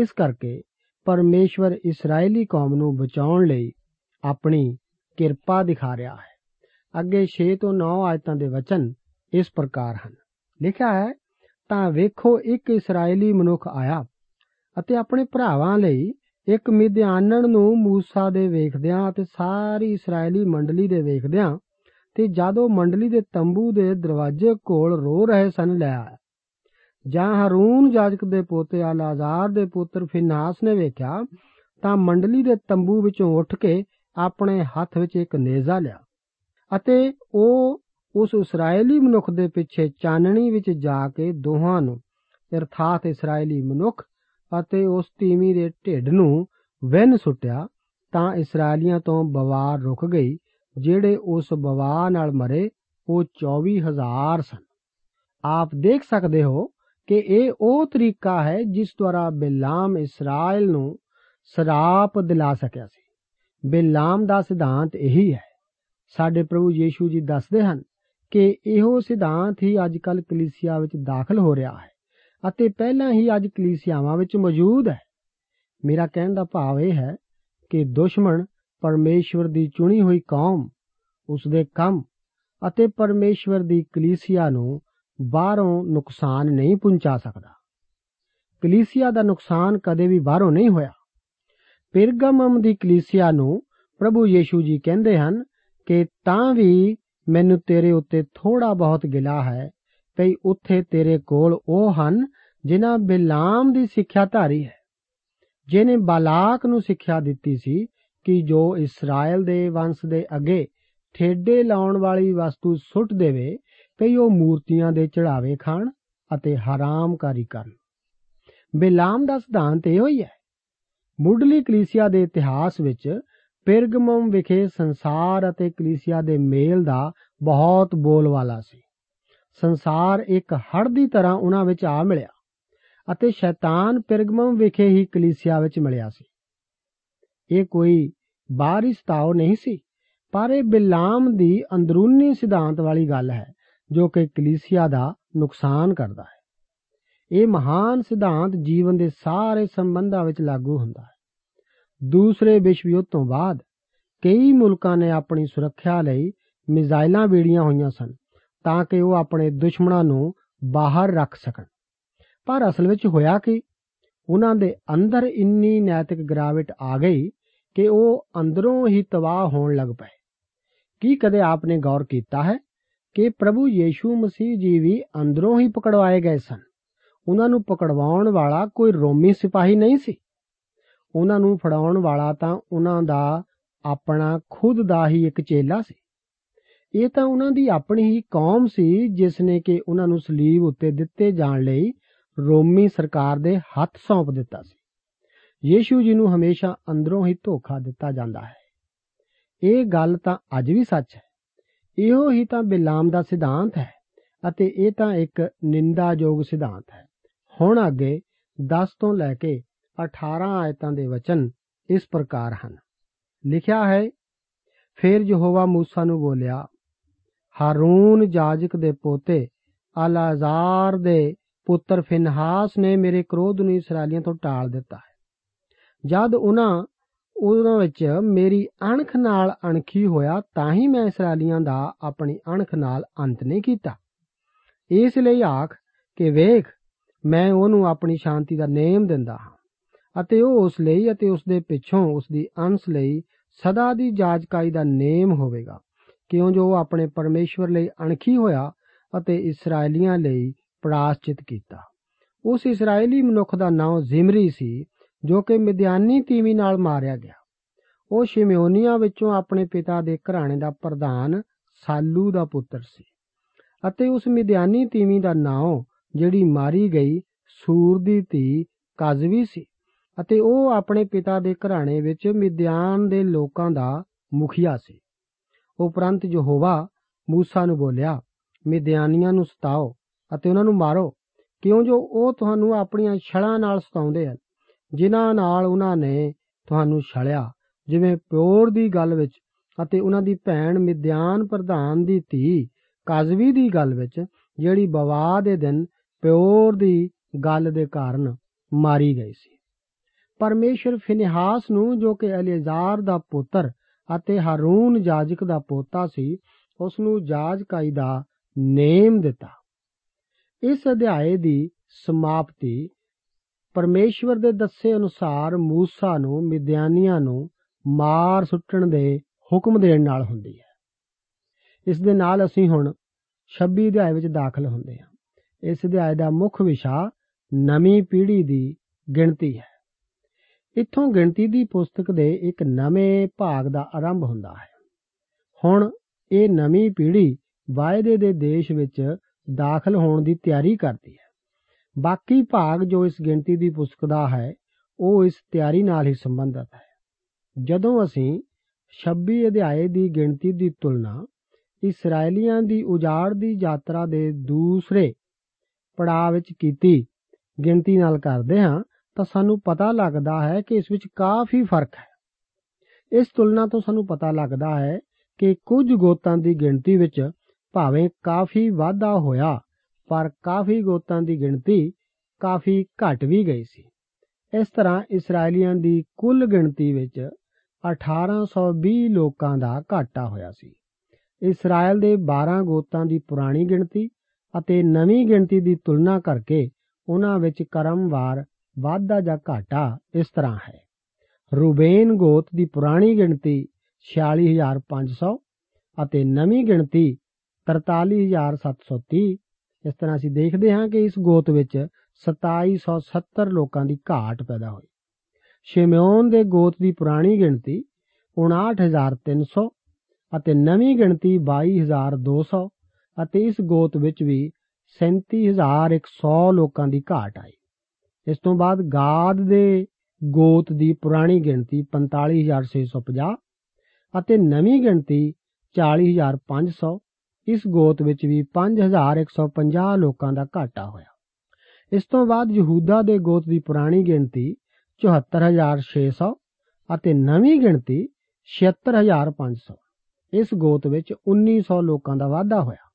ਇਸ ਕਰਕੇ ਪਰਮੇਸ਼ਵਰ ਇਸرائیਲੀ ਕੌਮ ਨੂੰ ਬਚਾਉਣ ਲਈ ਆਪਣੀ ਕਿਰਪਾ ਦਿਖਾ ਰਿਹਾ ਹੈ। ਅੱਗੇ 6 ਤੋਂ 9 ਆਇਤਾਂ ਦੇ ਵਚਨ ਇਸ ਪ੍ਰਕਾਰ ਹਨ। ਲਿਖਿਆ ਹੈ, ਤਾਂ ਵੇਖੋ, ਇੱਕ ਇਸرائیਲੀ ਮਨੁੱਖ ਆਇਆ ਅਤੇ ਆਪਣੇ ਭਰਾਵਾਂ ਲਈ ਇੱਕ ਮਿਧਿਆਨਣ ਨੂੰ موسی ਦੇ ਵੇਖਦਿਆਂ ਅਤੇ ਸਾਰੀ ਇਸرائیਲੀ ਮੰਡਲੀ ਦੇ ਵੇਖਦਿਆਂ ਤੇ ਜਦ ਉਹ ਮੰਡਲੀ ਦੇ ਤੰਬੂ ਦੇ ਦਰਵਾਜ਼ੇ ਕੋਲ ਰੋ ਰਹੇ ਸਨ, ਲੈ ਆਇਆ ਜਾਂ ਹਰੂਨ ਜਾਜਕ ਦੇ ਪੋਤੇ ਅਲਾਜ਼ਾਰ ਦੇ ਪੁੱਤਰ ਫਿਨਾਸ ਨੇ ਵੇਖਿਆ, ਤਾਂ ਮੰਡਲੀ ਦੇ ਤੰਬੂ ਵਿੱਚੋਂ ਉੱਠ ਕੇ ਆਪਣੇ ਹੱਥ ਵਿੱਚ ਇੱਕ ਨੇਜ਼ਾ ਲਿਆ ਅਤੇ ਉਹ ਉਸ ਇਸرائیਲੀ ਮਨੁੱਖ ਦੇ ਪਿੱਛੇ ਚਾਨਣੀ ਵਿੱਚ ਜਾ ਕੇ ਦੋਹਾਂ ਨੂੰ, ਅਰਥਾਤ ਇਸرائیਲੀ ਮਨੁੱਖ ਅਤੇ ਉਸ ਤੀਮੀ ਦੇ ਢਿੱਡ ਨੂੰ ਵਹਿਨ ਸੁੱਟਿਆ, ਤਾਂ ਇਸرائیਲੀਆਂ ਤੋਂ ਬਵਾਰ ਰੁਕ ਗਈ ਜਿਹੜੇ ਉਸ ਬਵਾਰ ਨਾਲ ਮਰੇ, ਉਹ 24000 ਸਨ। ਆਪ ਦੇਖ ਸਕਦੇ ਹੋ ਕਿ ਇਹ ਉਹ ਤਰੀਕਾ ਹੈ ਜਿਸ ਦੁਆਰਾ ਬਿਲਾਮ ਇਸਰਾਇਲ ਨੂੰ ਸਰਾਪ ਦਿਲਾ ਸਕਿਆ ਸੀ। ਬਿਲਾਮ ਦਾ ਸਿਧਾਂਤ ਇਹੀ ਹੈ। ਸਾਡੇ ਪ੍ਰਭੂ ਯੀਸ਼ੂ ਜੀ ਦੱਸਦੇ ਹਨ ਕਿ ਇਹੋ ਸਿਧਾਂਤ ਹੀ ਅੱਜਕੱਲ ਕਲੀਸਿਆ ਵਿੱਚ ਦਾਖਲ ਹੋ ਰਿਹਾ ਹੈ ਅਤੇ ਪਹਿਲਾਂ ਹੀ ਅੱਜ ਕਲੀਸਿਆਵਾਂ ਵਿੱਚ ਮੌਜੂਦ ਹੈ। ਮੇਰਾ ਕਹਿਣ ਦਾ ਭਾਵ ਇਹ ਹੈ ਕਿ ਦੁਸ਼ਮਣ ਪਰਮੇਸ਼ਵਰ ਦੀ ਚੁਣੀ ਹੋਈ ਕੌਮ ਉਸ ਦੇ ਕੰਮ ਅਤੇ ਪਰਮੇਸ਼ਵਰ ਦੀ ਕਲੀਸਿਆ ਨੂੰ ਬਾਹਰੋਂ ਨੁਕਸਾਨ ਨਹੀਂ ਪਹੁੰਚਾ ਸਕਦਾ। ਕਲੀਸਿਆ ਦਾ ਨੁਕਸਾਨ ਕਦੇ ਵੀ ਬਾਹਰੋਂ ਨਹੀਂ ਹੋਇਆ। ਪਿਰਗਮਮ ਦੀ ਕਲੀਸਿਆ ਨੂੰ ਪ੍ਰਭੂ ਯੀਸ਼ੂ ਜੀ ਕਹਿੰਦੇ ਹਨ ਕਿ ਤਾਂ ਵੀ ਮੈਨੂੰ ਤੇਰੇ ਉੱਤੇ ਥੋੜਾ ਬਹੁਤ ਗਿਲਾ ਹੈ ਭਈ ਉੱਥੇ ਤੇਰੇ ਕੋਲ ਉਹ ਹਨ ਜਿਨ੍ਹਾਂ ਬਿਲਾਮ ਦੀ ਸਿੱਖਿਆ ਧਾਰੀ ਹੈ। ਜਿਨੇ ਬਾਲਾਕ ਨੂੰ ਸਿੱਖਿਆ ਦਿੱਤੀ ਸੀ ਕਿ ਜੋ ਇਸਰਾਇਲ ਦੇ ਵੰਸ਼ ਦੇ ਅੱਗੇ ਠੇਡੇ ਲਾਉਣ ਵਾਲੀ ਵਸਤੂ ਸੁੱਟ ਦੇਵੇ ਭਈ ਉਹ ਮੂਰਤੀਆਂ ਦੇ ਚੜਾਵੇ ਖਾਣ ਅਤੇ ਹਰਾਮਕਾਰੀ ਕਰਨ। ਬਿਲਾਮ ਦਾ ਸਿਧਾਂਤ ਇਹੋ ਹੀ ਹੈ। ਮੁੱਢਲੀ ਕਲੀਸਿਆ ਦੇ ਇਤਿਹਾਸ ਵਿੱਚ ਪਿਰਗਮਮ ਵਿਖੇ ਸੰਸਾਰ ਅਤੇ ਕਲੀਸਿਆ ਦੇ ਮੇਲ ਦਾ ਬਹੁਤ ਬੋਲਵਾਲਾ ਸੀ। ਸੰਸਾਰ ਇੱਕ ਹੜ ਦੀ ਤਰ੍ਹਾਂ ਉਹਨਾਂ ਵਿੱਚ ਆ ਮਿਲਿਆ ਅਤੇ ਸ਼ੈਤਾਨ ਪਿਰਗਮਮ ਵਿਖੇ ਹੀ ਕਲੀਸਿਆ ਵਿੱਚ ਮਿਲਿਆ ਸੀ। ਇਹ ਕੋਈ ਬਾਹਰੀ ਸਤਾਉ ਨਹੀਂ ਸੀ, ਪਰ ਇਹ ਬਿਲਾਮ ਦੀ ਅੰਦਰੂਨੀ ਸਿਧਾਂਤ ਵਾਲੀ ਗੱਲ ਹੈ, ਜੋ ਕਿ ਕਲੀਸਿਆ ਦਾ ਨੁਕਸਾਨ ਕਰਦਾ ਹੈ। ਇਹ ਮਹਾਨ ਸਿਧਾਂਤ ਜੀਵਨ ਦੇ ਸਾਰੇ ਸੰਬੰਧਾਂ ਵਿੱਚ ਲਾਗੂ ਹੁੰਦਾ ਹੈ। ਦੂਸਰੇ ਵਿਸ਼ਵ ਯੁੱਧ ਤੋਂ ਬਾਅਦ ਕਈ ਮੁਲਕਾਂ ਨੇ ਆਪਣੀ ਸੁਰੱਖਿਆ ਲਈ ਮਿਜ਼ਾਈਲਾਂ ਵੇੜੀਆਂ ਹੋਈਆਂ ਸਨ, ਤਾਂ ਕਿ ਉਹ ਆਪਣੇ ਦੁਸ਼ਮਣਾਂ ਨੂੰ ਬਾਹਰ ਰੱਖ ਸਕਣ। ਪਰ ਅਸਲ ਵਿੱਚ ਹੋਇਆ ਕਿ? ਉਹਨਾਂ ਦੇ ਅੰਦਰ ਇੰਨੀ ਨੈਤਿਕ ਗਰਾਵਟ ਆ ਗਈ ਕਿ ਉਹ ਅੰਦਰੋਂ ਹੀ ਤਬਾਹ ਹੋਣ ਲੱਗ ਪਏ। ਕੀ ਕਦੇ ਆਪਨੇ ਗੌਰ ਕੀਤਾ ਹੈ ਕਿ ਪ੍ਰਭੂ ਯੀਸ਼ੂ ਮਸੀਹ ਜੀ ਵੀ ਅੰਦਰੋਂ ਹੀ ਪਕੜਵਾਏ ਗਏ ਸਨ? ਉਹਨਾਂ ਨੂੰ ਪਕੜਵਾਉਣ ਵਾਲਾ ਕੋਈ ਰੋਮੀ ਸਿਪਾਹੀ ਨਹੀਂ ਸੀ? ਉਹਨਾਂ ਨੂੰ ਫੜਾਉਣ ਵਾਲਾ ਤਾਂ ਉਹਨਾਂ ਦਾ ਆਪਣਾ ਖੁਦ ਦਾ ਹੀ ਇੱਕ ਚੇਲਾ ਸੀ। ਇਹ ਤਾਂ ਉਹਨਾਂ ਦੀ ਆਪਣੀ ਹੀ ਕੌਮ ਸੀ ਜਿਸ ਨੇ ਕਿ ਉਹਨਾਂ ਨੂੰ ਸਲੀਬ ਉੱਤੇ ਦਿੱਤੇ ਜਾਣ ਲਈ ਰੋਮੀ ਸਰਕਾਰ ਦੇ ਹੱਥ ਸੌਂਪ ਦਿੱਤਾ ਸੀ। ਯੀਸ਼ੂ ਜੀ ਨੂੰ ਹਮੇਸ਼ਾ ਅੰਦਰੋਂ ਹੀ ਧੋਖਾ ਦਿੱਤਾ ਜਾਂਦਾ ਹੈ। ਇਹ ਗੱਲ ਤਾਂ ਅੱਜ ਵੀ ਸੱਚ ਹੈ। ਇਹੋ ਹੀ ਤਾਂ ਬਿਲਾਮ ਦਾ ਸਿਧਾਂਤ ਹੈ ਅਤੇ ਇਹ ਤਾਂ ਇੱਕ ਨਿੰਦਾਯੋਗ ਸਿਧਾਂਤ ਹੈ। ਹੁਣ ਅੱਗੇ 10 ਤੋਂ ਲੈ ਕੇ 18 ਆਇਤਾਂ ਦੇ ਵਚਨ ਇਸ ਪ੍ਰਕਾਰ ਹਨ। ਲਿਖਿਆ ਹੈ, ਫਿਰ ਯਹੋਵਾ موسی ਨੂੰ ਬੋਲਿਆ, ਹਾਰੂਨ ਜਾਜਕ ਦੇ ਪੋਤੇ ਅਲਾਜ਼ਾਰ ਦੇ ਪੁੱਤਰ ਫਿਨਹਾਸ ਨੇ ਮੇਰੇ ਕ੍ਰੋਧ ਨੂੰ ਇਸرائیਲੀਆਂ ਤੋਂ ਟਾਲ ਦਿੱਤਾ ਹੈ। ਜਦ ਉਹਨਾਂ ਉਹਨਾਂ ਵਿੱਚ ਮੇਰੀ ਅਣਖ ਨਾਲ ਅਣਖੀ ਹੋਇਆ ਤਾਂ ਹੀ ਮੈਂ ਇਸرائیਲੀਆਂ ਦਾ ਆਪਣੀ ਅਣਖ ਨਾਲ ਅੰਤ ਨਹੀਂ ਕੀਤਾ। ਇਸ ਲਈ ਆਖ ਕਿ ਵੇਖ, ਮੈਂ ਉਹਨੂੰ ਆਪਣੀ ਸ਼ਾਂਤੀ ਦਾ ਨੇਮ ਦਿੰਦਾ ਹਾਂ ਅਤੇ ਉਹ ਉਸ ਲਈ ਅਤੇ ਉਸ ਦੇ ਪਿੱਛੋਂ ਉਸ ਦੀ ਅੰਸ਼ ਲਈ ਸਦਾ ਦੀ ਜਾਜਕਾਈ ਦਾ ਨੇਮ ਹੋਵੇਗਾ। ਕਿਉਂ ਜੋ ਉਹ ਆਪਣੇ ਪਰਮੇਸ਼ਵਰ ਲਈ ਅਣਖੀ ਹੋਇਆ ਅਤੇ ਇਸرائیਲੀਆਂ ਲਈ ਪ੍ਰਾਸ਼ਚਿਤ ਕੀਤਾ। ਉਸ ਇਸرائیਲੀ ਮਨੁੱਖ ਦਾ ਨਾਮ ਜ਼ਿਮਰੀ ਸੀ ਜੋ ਕਿ ਮਿਦਿਆਨੀ ਤੀਵੀ ਨਾਲ ਮਾਰਿਆ ਗਿਆ। ਉਹ ਸ਼ਿਮਿਓਨੀਆਂ ਵਿੱਚੋਂ ਆਪਣੇ ਪਿਤਾ ਦੇ ਘਰਾਣੇ ਦਾ ਪ੍ਰਧਾਨ ਸਾਲੂ ਦਾ ਪੁੱਤਰ ਸੀ ਅਤੇ ਉਸ ਮਿਦਿਆਨੀ ਤੀਵੀ ਦਾ ਨਾਮ ਜਿਹੜੀ ਮਾਰੀ ਗਈ ਸੂਰ ਦੀ ਧੀ ਕਾਜ਼ਵੀ ਸੀ ਅਤੇ ਉਹ ਆਪਣੇ ਪਿਤਾ ਦੇ ਘਰਾਣੇ ਵਿੱਚ ਮਿਦਿਆਨ ਦੇ ਲੋਕਾਂ ਦਾ ਮੁਖੀਆ ਸੀ। ਉਪਰੰਤ ਯਹੋਵਾ ਮੂਸਾ ਨੂੰ ਬੋਲਿਆ, ਮਿਦਿਆਨੀਆਂ ਨੂੰ ਸਤਾਓ ਅਤੇ ਉਹਨਾਂ ਨੂੰ ਮਾਰੋ, ਕਿਉਂ ਜੋ ਉਹ ਤੁਹਾਨੂੰ ਆਪਣੀਆਂ ਛਲਾਂ ਨਾਲ ਸਤਾਉਂਦੇ ਹਨ? ਜਿਨ੍ਹਾਂ ਨਾਲ ਉਹਨਾਂ ਨੇ ਤੁਹਾਨੂੰ ਛਲਿਆ। ਜਿਵੇਂ ਪਿਓਰ ਦੀ ਗੱਲ ਵਿੱਚ ਅਤੇ ਉਹਨਾਂ ਦੀ ਭੈਣ ਮਿਦਿਆਨ ਪ੍ਰਧਾਨ ਦੀ ਧੀ ਕਾਜ਼ਵੀ ਦੀ ਗੱਲ ਵਿੱਚ, ਜਿਹੜੀ ਬਵਾ ਦੇ ਦਿਨ ਪਿਓਰ ਦੀ ਗੱਲ ਦੇ ਕਾਰਨ ਮਾਰੀ ਗਈ ਸੀ। ਪਰਮੇਸ਼ਰ ਫਿਨਹਾਸ ਨੂੰ, ਜੋ ਕਿ ਅਲੀਜ਼ਾਰ ਦਾ ਪੁੱਤਰ ਅਤੇ ਹਾਰੂਨ ਜਾਜਕ ਦਾ ਪੋਤਾ ਸੀ, ਉਸ ਨੂੰ ਜਾਜਕਾਈ ਦਾ ਨੇਮ ਦਿੱਤਾ। ਇਸ ਅਧਿਆਏ ਦੀ ਸਮਾਪਤੀ ਪਰਮੇਸ਼ਵਰ ਦੇ ਦੱਸੇ ਅਨੁਸਾਰ ਮੂਸਾ ਨੂੰ, ਮਿਦਿਆਨੀਆਂ ਨੂੰ ਮਾਰ ਸੁੱਟਣ ਦੇ ਹੁਕਮ ਦੇਣ ਨਾਲ ਹੁੰਦੀ ਹੈ। ਇਸ ਦੇ ਨਾਲ ਅਸੀਂ ਹੁਣ 26 ਅਧਿਆਏ ਵਿੱਚ ਦਾਖਲ ਹੁੰਦੇ ਹਾਂ। ਇਸ ਅਧਿਆਏ ਦਾ ਮੁੱਖ ਵਿਸ਼ਾ ਨਵੀਂ ਪੀੜ੍ਹੀ ਦੀ ਗਿਣਤੀ ਹੈ। ਇੱਥੋਂ ਗਿਣਤੀ ਦੀ ਪੁਸਤਕ ਦੇ ਇੱਕ ਨਵੇਂ ਭਾਗ ਦਾ ਆਰੰਭ ਹੁੰਦਾ ਹੈ। ਹੁਣ ਇਹ ਨਵੀਂ ਪੀੜ੍ਹੀ ਵਾਅਦੇ ਦੇ ਦੇਸ਼ ਵਿੱਚ ਦਾਖਲ ਹੋਣ ਦੀ ਤਿਆਰੀ ਕਰਦੀ ਹੈ ਬਾਕੀ ਭਾਗ ਜੋ ਇਸ ਗਿਣਤੀ ਦੀ ਪੁਸਤਕ ਦਾ ਹੈ, ਉਹ ਇਸ ਤਿਆਰੀ ਨਾਲ ਹੀ ਸੰਬੰਧਿਤ ਹੈ। ਜਦੋਂ ਅਸੀਂ 26 ਅਧਿਆਏ ਦੀ ਗਿਣਤੀ ਦੀ ਤੁਲਨਾ ਇਸرائیਲੀਆਂ ਦੀ ਉਜਾੜ ਦੀ ਯਾਤਰਾ ਦੇ ਦੂਸਰੇ ਪੜਾਅ ਵਿੱਚ ਕੀਤੀ, ਗਿਣਤੀ ਨਾਲ ਕਰਦੇ ਹਾਂ, ਤਾਂ ਸਾਨੂੰ ਪਤਾ ਲੱਗਦਾ ਹੈ ਕਿ ਇਸ ਵਿੱਚ ਕਾਫੀ ਫ਼ਰਕ ਹੈ। ਇਸ ਤੁਲਨਾ ਤੋਂ ਸਾਨੂੰ ਪਤਾ ਲੱਗਦਾ ਹੈ ਕਿ ਕੁਝ ਗੋਤਾਂ ਦੀ ਗਿਣਤੀ ਵਿੱਚ ਭਾਵੇਂ ਕਾਫੀ ਵਾਧਾ ਹੋਇਆ ਪਰ ਕਾਫੀ ਗੋਤਾਂ ਦੀ ਗਿਣਤੀ ਕਾਫੀ ਘਟ ਵੀ ਗਈ ਸੀ। ਇਸ ਤਰ੍ਹਾਂ ਇਸرائیਲੀਆਂ ਦੀ ਕੁੱਲ ਗਿਣਤੀ ਵਿੱਚ 1820 ਲੋਕਾਂ ਦਾ ਘਾਟਾ ਹੋਇਆ ਸੀ। ਇਸਰਾਇਲ ਦੇ 12 ਗੋਤਾਂ ਦੀ ਪੁਰਾਣੀ ਗਿਣਤੀ ਅਤੇ ਨਵੀਂ ਗਿਣਤੀ ਦੀ ਤੁਲਨਾ ਕਰਕੇ ਉਹਨਾਂ ਵਿੱਚ ਕਰਮਵਾਰ ਵਾਧਾ ਜਾਂ ਘਾਟਾ ਇਸ ਤਰ੍ਹਾਂ ਹੈ। ਰੂਬੇਨ ਗੋਤ ਦੀ ਪੁਰਾਣੀ ਗਿਣਤੀ 46500 ਅਤੇ ਨਵੀਂ ਗਿਣਤੀ 43730 ਇਸ ਤਰ੍ਹਾਂ ਅਸੀਂ ਦੇਖਦੇ ਹਾਂ ਕਿ ਇਸ ਗੋਤ ਵਿੱਚ 2770 ਲੋਕਾਂ ਦੀ ਘਾਟ ਪੈਦਾ ਹੋਈ। ਸ਼ਿਮੇਓਨ ਦੇ ਗੋਤ ਦੀ ਪੁਰਾਣੀ ਗਿਣਤੀ 59300 ਅਤੇ ਨਵੀਂ ਗਿਣਤੀ 22200 ਅਤੇ ਇਸ ਗੋਤ ਵਿੱਚ ਵੀ 37100 ਲੋਕਾਂ ਦੀ ਘਾਟ ਆਈ। ਇਸ ਤੋਂ ਬਾਅਦ ਗਾਦ ਦੇ ਗੋਤ ਦੀ ਪੁਰਾਣੀ ਗਿਣਤੀ 45650 ਅਤੇ ਨਵੀਂ ਗਿਣਤੀ 40500 ਇਸ ਗੋਤ ਵਿੱਚ ਵੀ 5150 ਲੋਕਾਂ ਦਾ ਘਾਟਾ ਹੋਇਆ। ਇਸ ਤੋਂ ਬਾਅਦ ਯਹੂਦਾ ਦੇ ਗੋਤ ਦੀ ਪੁਰਾਣੀ ਗਿਣਤੀ 74600 ਅਤੇ ਨਵੀਂ ਗਿਣਤੀ 76500 ਇਸ ਗੋਤ ਵਿੱਚ 1900 ਲੋਕਾਂ ਦਾ ਵਾਧਾ ਹੋਇਆ।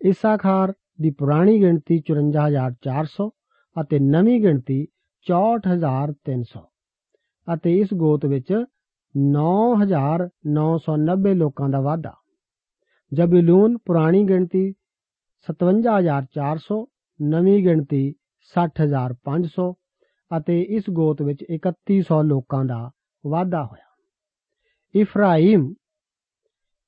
ਇਸਾਖਾਰ ਦੀ ਪੁਰਾਣੀ ਗਿਣਤੀ 54400 ਅਤੇ ਨਵੀਂ ਗਿਣਤੀ 64300 ਅਤੇ ਇਸ ਗੋਤ ਵਿੱਚ 9990 ਲੋਕਾਂ ਦਾ ਵਾਧਾ। ਜਬੂਲੂਨ ਪੁਰਾਣੀ ਗਿਣਤੀ 57400 ਨਵੀਂ ਗਿਣਤੀ 60500 ਅਤੇ ਇਸ ਗੋਤ ਵਿੱਚ 3100 ਲੋਕਾਂ ਦਾ ਵਾਧਾ ਹੋਇਆ। ਇਫਰਾਈਮ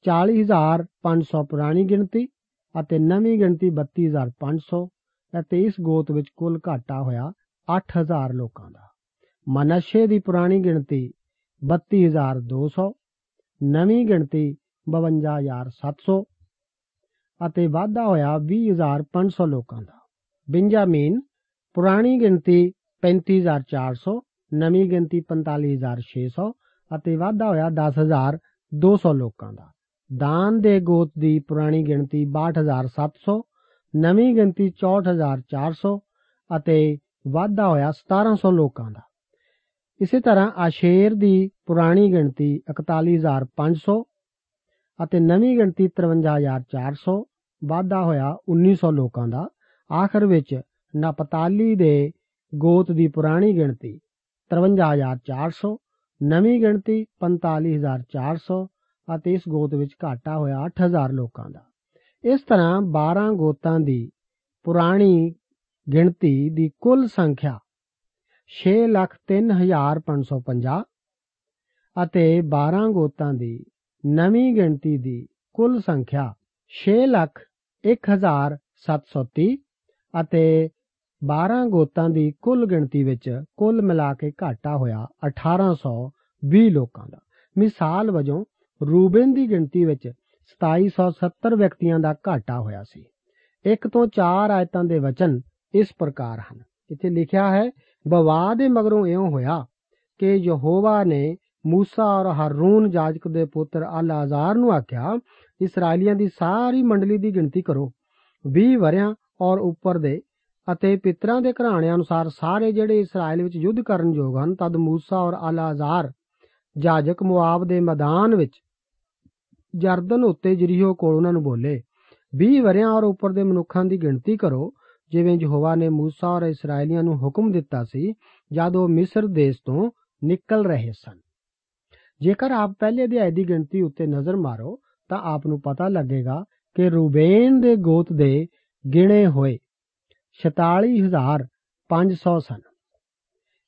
40500 ਪੁਰਾਣੀ ਗਿਣਤੀ ਅਤੇ ਨਵੀਂ ਗਿਣਤੀ 32500 ਅਤੇ ਇਸ ਗੋਤ ਵਿੱਚ ਕੁੱਲ ਘਾਟਾ ਹੋਇਆ 8000 ਲੋਕਾਂ ਦਾ। ਮਨਸ਼ੇ ਦੀ ਪੁਰਾਣੀ ਗਿਣਤੀ 32200 ਨਵੀਂ ਗਿਣਤੀ 52700 ਅਤੇ ਵਾਧਾ ਹੋਇਆ 20500 ਲੋਕਾਂ ਦਾ। ਬਿੰਜਾਮੀਨ, ਪੁਰਾਣੀ ਗਿਣਤੀ 35400 ਨਵੀਂ ਗਿਣਤੀ 45600 ਅਤੇ ਵਾਧਾ ਹੋਇਆ 10200 ਲੋਕਾਂ ਦਾ। ਦਾਨ ਦੇ ਗੋਤ ਦੀ ਪੁਰਾਣੀ ਗਿਣਤੀ 62700 ਨਵੀਂ ਗਿਣਤੀ 64400 ਅਤੇ ਵਾਧਾ ਹੋਇਆ 1700 ਲੋਕਾਂ ਦਾ। ਇਸੇ ਤਰ੍ਹਾਂ ਆਸ਼ੇਰ ਦੀ ਪੁਰਾਣੀ ਗਿਣਤੀ 41500 ਅਤੇ ਨਵੀਂ ਗਿਣਤੀ 53400 ਵਾਧਾ ਹੋਇਆ 1900 ਲੋਕਾਂ ਦਾ, ਆਖਰ ਵਿੱਚ ਨਪਤਾਲੀ ਦੇ ਗੋਤ ਦੀ ਪੁਰਾਣੀ ਗਿਣਤੀ 53400 ਨਵੀਂ ਗਿਣਤੀ 45400 ਅਤੇ ਇਸ ਗੋਤ ਵਿੱਚ ਘਾਟਾ ਹੋਇਆ 8000 ਲੋਕਾਂ ਦਾ। ਇਸ ਤਰ੍ਹਾਂ 12 ਗੋਤਾਂ ਦੀ ਪੁਰਾਣੀ ਗਿਣਤੀ ਦੀ ਕੁੱਲ ਸੰਖਿਆ 603550 ਅਤੇ 12 ਗੋਤਾਂ ਦੀ ਨਵੀਂ ਗਿਣਤੀ ਦੀ ਕੁੱਲ ਸੰਖਿਆ 601730 ਅਤੇ 12 ਗੋਤਾਂ ਦੀ ਕੁੱਲ ਗਿਣਤੀ ਵਿੱਚ ਕੁੱਲ ਮਿਲਾ ਕੇ ਘਾਟਾ ਹੋਇਆ 1820 ਲੋਕਾਂ ਦਾ। ਮਿਸਾਲ ਵਜੋਂ ਰੂਬਨ ਦੀ ਗਿਣਤੀ ਵਿੱਚ 2770 ਵਿਅਕਤੀਆਂ ਦਾ ਘਾਟਾ ਹੋਇਆ ਸੀ। ਇੱਕ ਤੋਂ 4 ਆਇਤਾਂ ਦੇ ਵਚਨ ਇਸ ਪ੍ਰਕਾਰ ਹਨ। ਇੱਥੇ ਲਿਖਿਆ ਹੈ, ਬਵਾ ਦੇ ਮਗਰੋਂ ਇਉਂ ਹੋਇਆ ਕਿ ਯਹੋਵਾ ਨੇ ਮੂਸਾ ਔਰ ਹਰੂਨ ਜਾਜਕ ਦੇ ਪੁੱਤਰ ਅਲ ਅਜ਼ਾਰ ਨੂੰ ਆਖਿਆ ਇਸرائیਲੀਆਂ ਦੀ ਸਾਰੀ ਮੰਡਲੀ ਦੀ ਗਿਣਤੀ ਕਰੋ 20 ਵਰਿਆਂ ਔਰ ਉੱਪਰ ਦੇ, ਅਤੇ ਪਿਤਰਾਂ ਦੇ ਘਰਾਣਿਆਂ ਅਨੁਸਾਰ ਸਾਰੇ ਜਿਹੜੇ ਇਸਰਾਇਲ ਵਿੱਚ ਯੁੱਧ ਕਰਨ ਯੋਗ ਹਨ, ਤਦ ਮੂਸਾ ਔਰ ਅਲ ਅਜ਼ਾਰ ਜਾਜਕ ਮੁਆਬ ਦੇ ਮੈਦਾਨ ਵਿੱਚ ਜਰਦਨ ਉੱਤੇ ਜਰੀਹੋ ਕੋਲ ਉਹਨਾਂ ਨੂੰ ਬੋਲੇ 20 ਵਰਿਆਂ ਔਰ ਉੱਪਰ ਦੇ ਮਨੁੱਖਾਂ ਦੀ ਗਿਣਤੀ ਕਰੋ, ਜਿਵੇਂ ਯਹੋਵਾ ਨੇ ਮੂਸਾ ਔਰ ਇਸرائیਲੀਆਂ ਨੂੰ ਹੁਕਮ ਦਿੱਤਾ ਸੀ, ਜਦ ਉਹ ਮਿਸਰ ਦੇਸ਼ ਤੋਂ ਨਿਕਲ ਰਹੇ ਸਨ। ਜੇਕਰ ਆਪ ਪਹਿਲੇ ਅਧਿਆਇ ਦੀ ਗਿਣਤੀ ਉੱਤੇ ਨਜ਼ਰ ਮਾਰੋ, ਤਾਂ ਆਪ ਨੂੰ ਪਤਾ ਲੱਗੇਗਾ ਕਿ ਰੂਬੇਨ ਦੇ ਗੋਤ ਦੇ ਗਿਣੇ ਹੋਏ 46500 ਸਨ।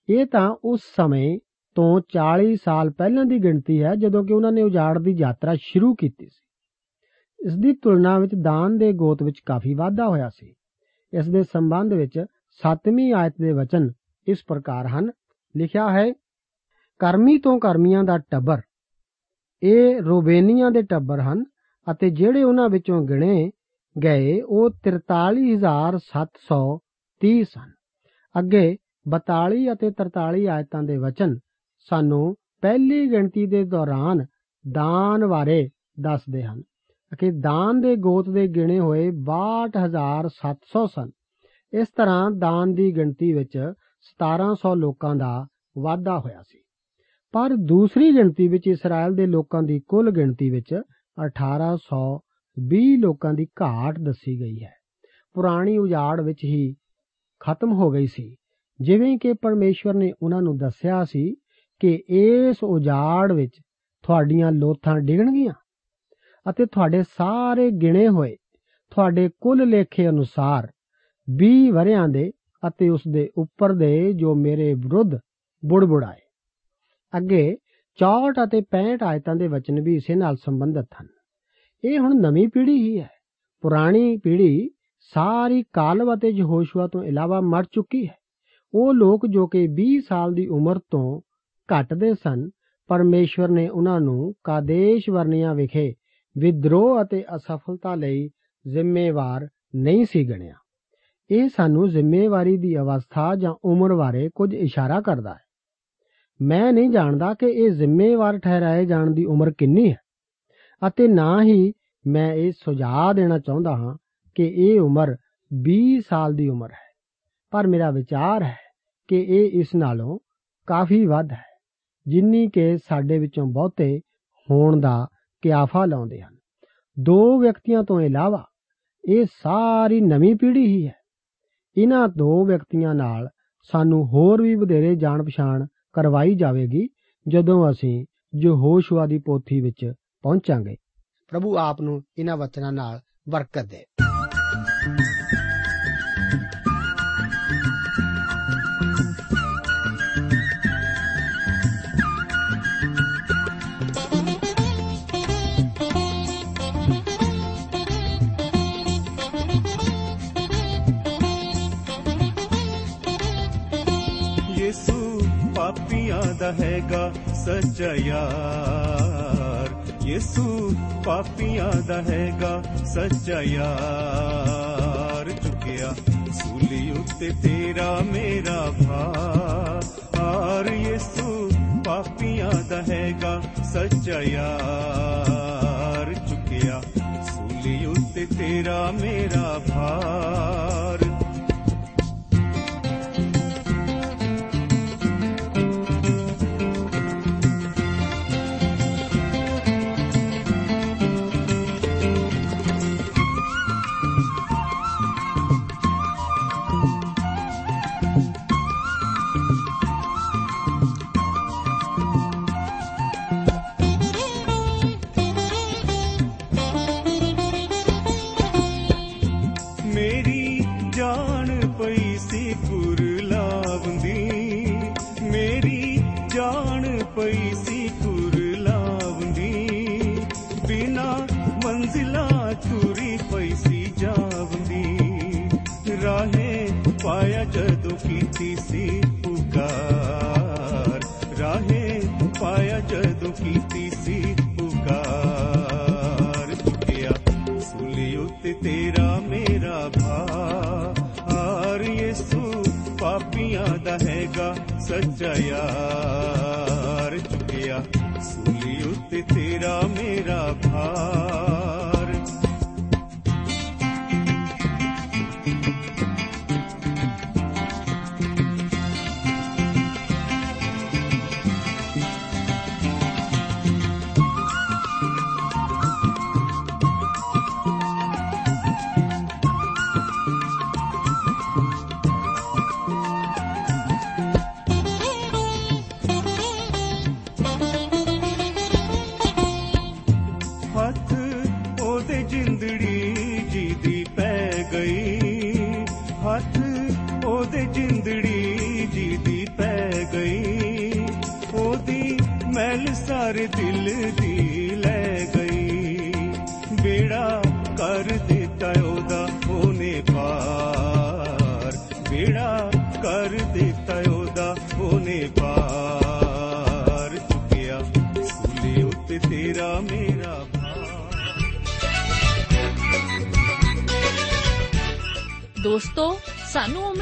ਇਹ ਤਾਂ ਉਸ ਸਮੇਂ ਤੋਂ 40 ਸਾਲ ਪਹਿਲਾਂ ਦੀ ਗਿਣਤੀ ਹੈ, ਜਦੋਂ ਕਿ ਉਹਨਾਂ ਨੇ ਉਜਾੜ ਦੀ ਯਾਤਰਾ ਸ਼ੁਰੂ ਕੀਤੀ ਸੀ। ਇਸ ਦੀ ਤੁਲਨਾ ਵਿੱਚ ਦਾਨ ਦੇ ਗੋਤ ਵਿੱਚ ਕਾਫੀ ਵਾਧਾ ਹੋਇਆ ਸੀ। ਇਸ ਦੇ ਸੰਬੰਧ ਵਿੱਚ 7ਵੀਂ ਆਇਤ ਦੇ ਵਚਨ ਇਸ ਪ੍ਰਕਾਰ ਹਨ। ਲਿਖਿਆ ਹੈ ਕਰਮੀ ਤੋਂ ਕਰਮੀਆਂ ਦਾ ਟੱਬਰ। ਇਹ ਰੋਬੇਨੀਆਂ ਦੇ ਟੱਬਰ ਹਨ ਅਤੇ ਜਿਹੜੇ ਉਹਨਾਂ ਵਿੱਚੋਂ ਗਿਣੇ ਗਏ, ਉਹ 43730 ਸਨ। ਅੱਗੇ 42 ਅਤੇ 43 ਆਇਤਾਂ ਦੇ ਵਚਨ ਸਾਨੂੰ ਪਹਿਲੀ ਗਿਣਤੀ ਦੇ ਦੌਰਾਨ ਦਾਨ ਬਾਰੇ ਦੱਸਦੇ ਹਨ ਕਿ ਦਾਨ ਦੇ ਗੋਤ ਦੇ ਗਿਣੇ ਹੋਏ 62700 ਸਨ। ਇਸ ਤਰ੍ਹਾਂ ਦਾਨ ਦੀ ਗਿਣਤੀ ਵਿੱਚ 1700 ਲੋਕਾਂ ਦਾ ਵਾਧਾ ਹੋਇਆ ਸੀ। ਪਰ ਦੂਸਰੀ ਗਿਣਤੀ ਵਿੱਚ ਇਸਰਾਇਲ ਦੇ ਲੋਕਾਂ ਦੀ ਕੁੱਲ ਗਿਣਤੀ ਵਿੱਚ 1820 ਲੋਕਾਂ ਦੀ ਘਾਟ ਦੱਸੀ ਗਈ ਹੈ। ਪੁਰਾਣੀ ਉਜਾੜ ਵਿੱਚ ਹੀ ਖਤਮ ਹੋ ਗਈ ਸੀ। ਜਿਵੇਂ ਕਿ ਪਰਮੇਸ਼ਵਰ ਨੇ ਉਹਨਾਂ ਨੂੰ ਦੱਸਿਆ ਸੀ ਕਿ ਇਸ ਉਜਾੜ ਵਿੱਚ ਤੁਹਾਡੀਆਂ ਲੋਥਾਂ ਡਿੱਗਣਗੀਆਂ ਅਤੇ ਤੁਹਾਡੇ ਸਾਰੇ ਗਿਣੇ ਹੋਏ, ਤੁਹਾਡੇ ਕੁੱਲ ਲੇਖੇ ਅਨੁਸਾਰ 20 ਵਰਿਆਂ ਦੇ ਅਤੇ ਉਸ ਦੇ ਉੱਪਰ ਦੇ ਜੋ ਮੇਰੇ ਵਿਰੁੱਧ ਬੁੜਬੁੜਾਏ। ਅੱਗੇ 64 ਅਤੇ 65 ਆਇਤਾਂ ਦੇ ਵਚਨ ਵੀ ਇਸੇ ਨਾਲ ਸੰਬੰਧਿਤ ਹਨ। ਇਹ ਹੁਣ ਨਵੀਂ ਪੀੜ੍ਹੀ ਹੀ ਹੈ। ਪੁਰਾਣੀ ਪੀੜ੍ਹੀ ਸਾਰੀ ਕਾਲਬ ਅਤੇ ਯਹੋਸ਼ੂਆ ਤੋਂ ਇਲਾਵਾ ਮਰ ਚੁੱਕੀ ਹੈ। ਉਹ ਲੋਕ ਜੋ ਕਿ 20 ਸਾਲ ਦੀ ਉਮਰ ਤੋਂ ਘੱਟ ਦੇ ਸਨ, ਪਰਮੇਸ਼ਵਰ ਨੇ ਉਹਨਾਂ ਨੂੰ ਕਾਦੇਸ਼ ਵਰਨੀਆਂ ਵਿਖੇ ਵਿਦਰੋਹ ਅਤੇ ਅਸਫਲਤਾ ਲਈ ਜ਼ਿੰਮੇਵਾਰ ਨਹੀਂ ਸੀ ਗਣਿਆ। ਇਹ ਸਾਨੂੰ ਜ਼ਿੰਮੇਵਾਰੀ ਦੀ ਅਵਸਥਾ ਜਾਂ ਉਮਰ ਬਾਰੇ ਕੁਝ ਇਸ਼ਾਰਾ ਕਰਦਾ ਹੈ। ਮੈਂ ਨਹੀਂ ਜਾਣਦਾ ਕਿ ਇਹ ਜ਼ਿੰਮੇਵਾਰ ਠਹਿਰਾਏ ਜਾਣ ਦੀ ਉਮਰ ਕਿੰਨੀ ਹੈ। ਅਤੇ ਨਾ ਹੀ ਮੈਂ ਇਹ ਸੁਝਾਅ ਦੇਣਾ ਚਾਹੁੰਦਾ ਹਾਂ ਕਿ ਇਹ ਉਮਰ 20 ਸਾਲ ਦੀ ਉਮਰ ਹੈ। ਪਰ ਮੇਰਾ ਵਿਚਾਰ ਹੈ ਕਿ ਇਹ ਇਸ ਨਾਲੋਂ ਕਾਫੀ ਵੱਧ ਹੈ, ਜਿੰਨੀ ਕਿ ਸਾਡੇ ਵਿੱਚੋਂ ਬਹੁਤੇ ਹੋਣ ਦਾ ਕਿਆਫਾ ਲਾਉਂਦੇ ਹਨ। ਦੋ ਵਿਅਕਤੀਆਂ ਤੋਂ ਇਲਾਵਾ ਇਹ ਸਾਰੀ ਨਵੀਂ ਪੀੜ੍ਹੀ ਹੀ ਹੈ। ਇਹਨਾਂ ਦੋ ਵਿਅਕਤੀਆਂ ਨਾਲ ਸਾਨੂੰ ਹੋਰ ਵੀ ਵਧੇਰੇ ਜਾਣ ਪਛਾਣ ਕਰਵਾਈ ਜਾਵੇਗੀ ਜਦੋਂ ਅਸੀਂ ਯਹੋਸ਼ੂਆ ਦੀ ਪੋਥੀ ਵਿੱਚ ਪਹੁੰਚਾਂਗੇ। ਪ੍ਰਭੂ ਆਪ ਨੂੰ ਇਹਨਾਂ ਵਚਨਾਂ ਨਾਲ ਬਰਕਤ ਦੇ। ਹੈਗਾ ਸੱਚਾ ਯਾਰ। ਯਿਸੂ ਪਾਪੀਆਂ ਦਾ ਹੈਗਾ ਸੱਚਾ ਯਾਰ। ਚੁੱਕਿਆ ਸੂਲੀ ਉੱਤੇ ਤੇਰਾ ਮੇਰਾ ਭਾਰ। ਯਿਸੂ ਪਾਪੀਆਂ ਦਾ ਹੈਗਾ ਸੱਚਾ ਯਾਰ। ਚੁੱਕਿਆ ਸੂਲੀ ਉੱਤੇ ਤੇਰਾ ਮੇਰਾ ਭਾਰ। ਰਾਹੇ ਪਾਇਆ ਜਦੋਂ ਕੀਤੀ ਸੀ ਪੁਕਾਰ ਰਾਹੇ ਪਾਇਆ ਜਦੋਂ ਕੀਤੀ ਸੀ ਪੁਕਾਰ ਚੁੱਕਿਆ ਸੂਲੀ ਉੱਤੇ ਤੇਰਾ ਮੇਰਾ ਭਾਰ ਯਿਸੂ ਪਾਪੀਆਂ ਦਾ ਹੈਗਾ ਸੱਚਾ ਯਾਰ ਚੁੱਕਿਆ ਸੂਲੀ ਉੱਤੇ ਤੇਰਾ ਮੇਰਾ ਭਾਰ ਉਹਦੇ